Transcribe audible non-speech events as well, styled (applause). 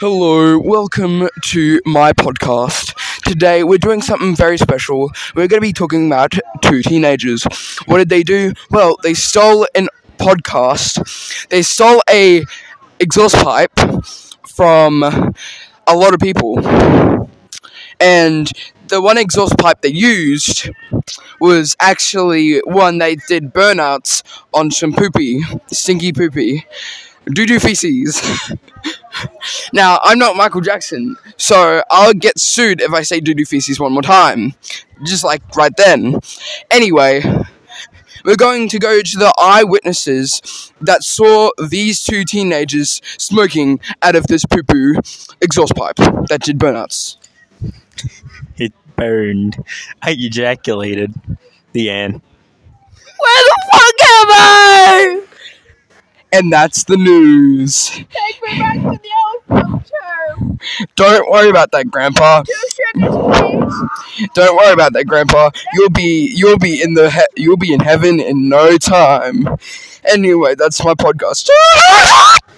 Hello, welcome to my podcast. Today we're doing something very special. We're going to be talking about two teenagers. What did they do? Well, they stole an podcast. They stole a exhaust pipe from a lot of people. And the one exhaust pipe they used was actually one they did burnouts on some poopy, stinky poopy, doo doo feces. (laughs) now, I'm not Michael Jackson, so I'll get sued if I say doo doo feces one more time. Just like right then. Anyway, we're going to go to the eyewitnesses that saw these two teenagers smoking out of this poo poo exhaust pipe that did burnouts. It burned. I ejaculated. The end. Where the fuck am I? And that's the news. Take me back to the old term. Don't worry about that, Grandpa. Don't worry about that, Grandpa. You'll be you'll be in the he- you'll be in heaven in no time. Anyway, that's my podcast. (laughs)